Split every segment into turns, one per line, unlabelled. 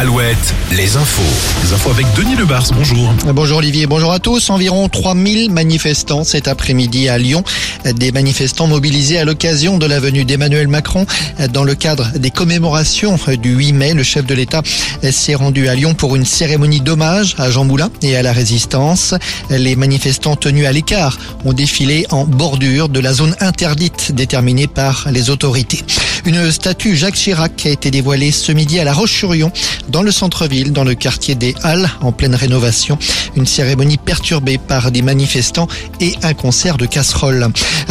Alouette, les infos. Les infos avec Denis Lebars, bonjour.
Bonjour Olivier, bonjour à tous. Environ 3000 manifestants cet après-midi à Lyon. Des manifestants mobilisés à l'occasion de la venue d'Emmanuel Macron dans le cadre des commémorations du 8 mai. Le chef de l'État s'est rendu à Lyon pour une cérémonie d'hommage à Jean Moulin et à la résistance. Les manifestants tenus à l'écart ont défilé en bordure de la zone interdite déterminée par les autorités. Une statue Jacques Chirac a été dévoilée ce midi à La Roche-sur-Yon, dans le centre-ville, dans le quartier des Halles, en pleine rénovation. Une cérémonie perturbée par des manifestants et un concert de casseroles.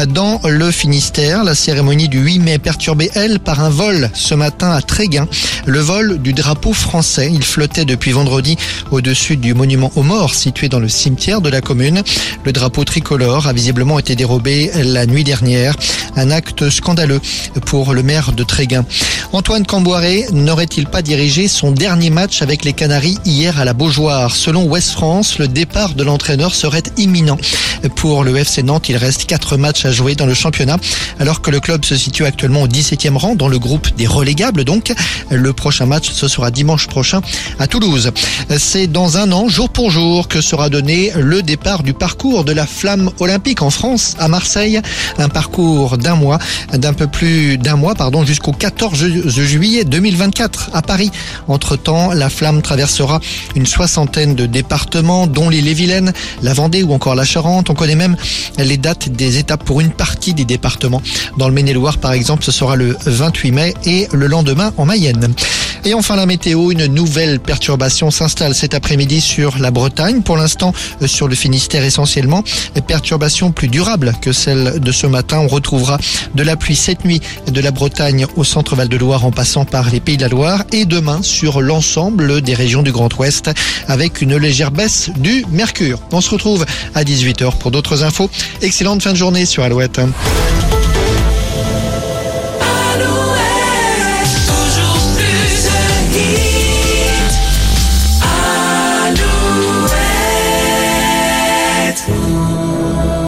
Dans le Finistère, la cérémonie du 8 mai perturbée, elle, par un vol ce matin à Tréguin. Le vol du drapeau français. Il flottait depuis vendredi au-dessus du monument aux morts situé dans le cimetière de la commune. Le drapeau tricolore a visiblement été dérobé la nuit dernière. Un acte scandaleux pour le maire de Tréguin. Antoine Camboiré n'aurait-il pas dirigé son dernier match avec les Canaries hier à la Beaujoire? Selon West France, le départ de l'entraîneur serait imminent. Pour le FC Nantes, il reste quatre matchs à jouer dans le championnat, alors que le club se situe actuellement au 17e rang dans le groupe des relégables. Donc, le prochain match, ce sera dimanche prochain à Toulouse. C'est dans un an, jour pour jour, que sera donné le départ du parcours de la flamme olympique en France, à Marseille. Un parcours d'un mois, d'un peu plus d'un mois, pardon, jusqu'au 14 juillet 2024 à Paris. Entre-temps, la flamme traversera une soixantaine de départements, dont l'île-et-Vilaine, la Vendée ou encore la Charente. On connaît même les dates des étapes pour une partie des départements. Dans le Maine-et-Loire, par exemple, ce sera le 28 mai et le lendemain en Mayenne. Et enfin la météo, une nouvelle perturbation s'installe cet après-midi sur la Bretagne. Pour l'instant, sur le Finistère essentiellement, perturbation plus durable que celle de ce matin. On retrouvera de la pluie cette nuit de la Bretagne au centre Val-de-Loire en passant par les Pays de la Loire et demain sur l'ensemble des régions du Grand Ouest avec une légère baisse du mercure. On se retrouve à 18h pour d'autres infos. Excellente fin de journée sur Alouette.